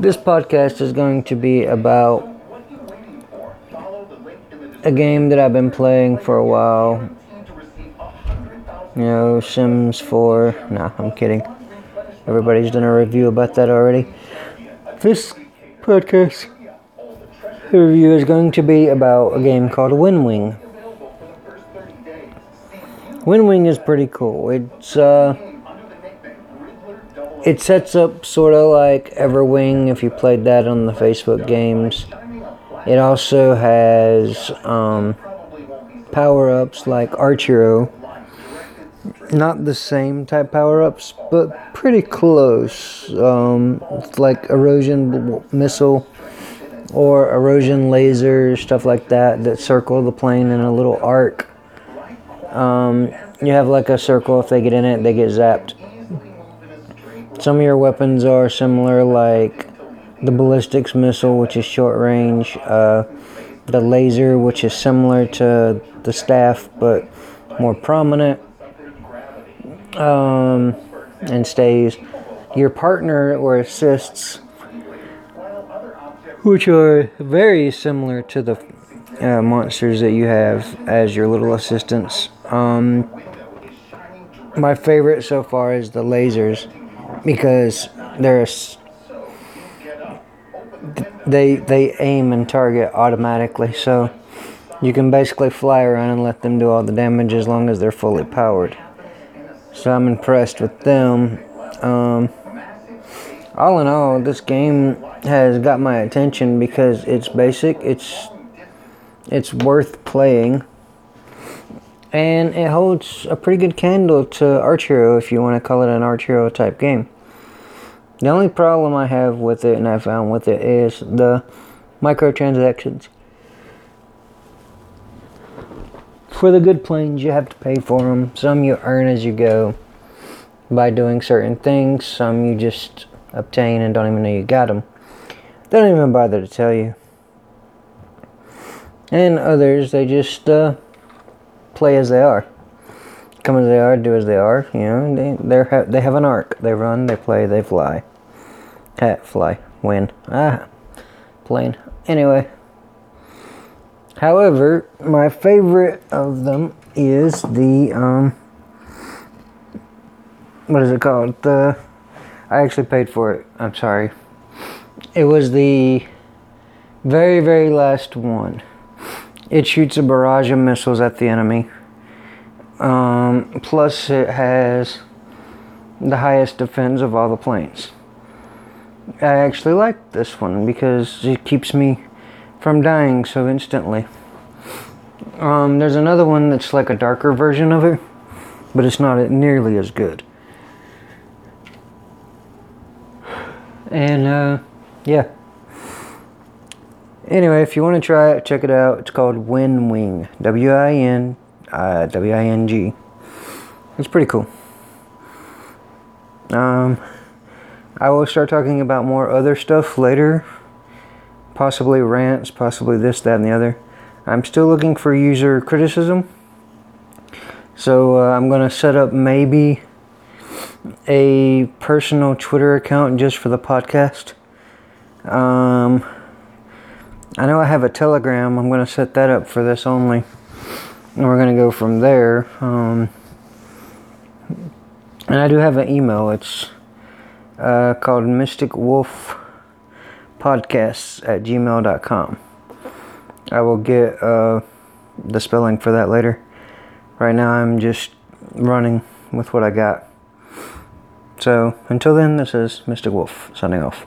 This podcast is going to be about a game that I've been playing for a while. You know, Sims 4. Nah, I'm kidding. Everybody's done a review about that already. This podcast review is going to be about a game called Windwing. Windwing is pretty cool. It's uh it sets up sort of like Everwing if you played that on the Facebook games. It also has um, power ups like Archero. Not the same type power ups, but pretty close. Um, like Erosion Missile or Erosion Laser, stuff like that, that circle the plane in a little arc. Um, you have like a circle, if they get in it, they get zapped some of your weapons are similar, like the ballistics missile, which is short range, uh, the laser, which is similar to the staff but more prominent, um, and stays. Your partner or assists, which are very similar to the uh, monsters that you have as your little assistants. Um, my favorite so far is the lasers because there's they they aim and target automatically so you can basically fly around and let them do all the damage as long as they're fully powered. So i'm impressed with them. Um, all in all this game has got my attention because it's basic it's it's worth playing and it holds a pretty good candle to Archero if you want to call it an Archero type game. The only problem I have with it and I found with it is the microtransactions. For the good planes, you have to pay for them. Some you earn as you go by doing certain things. Some you just obtain and don't even know you got them. They don't even bother to tell you. And others, they just uh, play as they are. Come as they are, do as they are. You know, they they they have an arc. They run, they play, they fly. Cat fly win. Ah, plane. Anyway. However, my favorite of them is the um. What is it called? The I actually paid for it. I'm sorry. It was the very very last one. It shoots a barrage of missiles at the enemy. Um, plus, it has the highest defense of all the planes. I actually like this one because it keeps me from dying so instantly. Um, there's another one that's like a darker version of it, but it's not nearly as good. And uh, yeah. Anyway, if you want to try it, check it out. It's called Windwing. W I N uh, W I N G. It's pretty cool. Um, I will start talking about more other stuff later. Possibly rants, possibly this, that, and the other. I'm still looking for user criticism. So uh, I'm going to set up maybe a personal Twitter account just for the podcast. Um, I know I have a Telegram. I'm going to set that up for this only. And we're going to go from there. Um, and I do have an email. It's uh, called Mystic Wolf Podcasts at gmail.com. I will get uh, the spelling for that later. Right now, I'm just running with what I got. So, until then, this is Mystic Wolf signing off.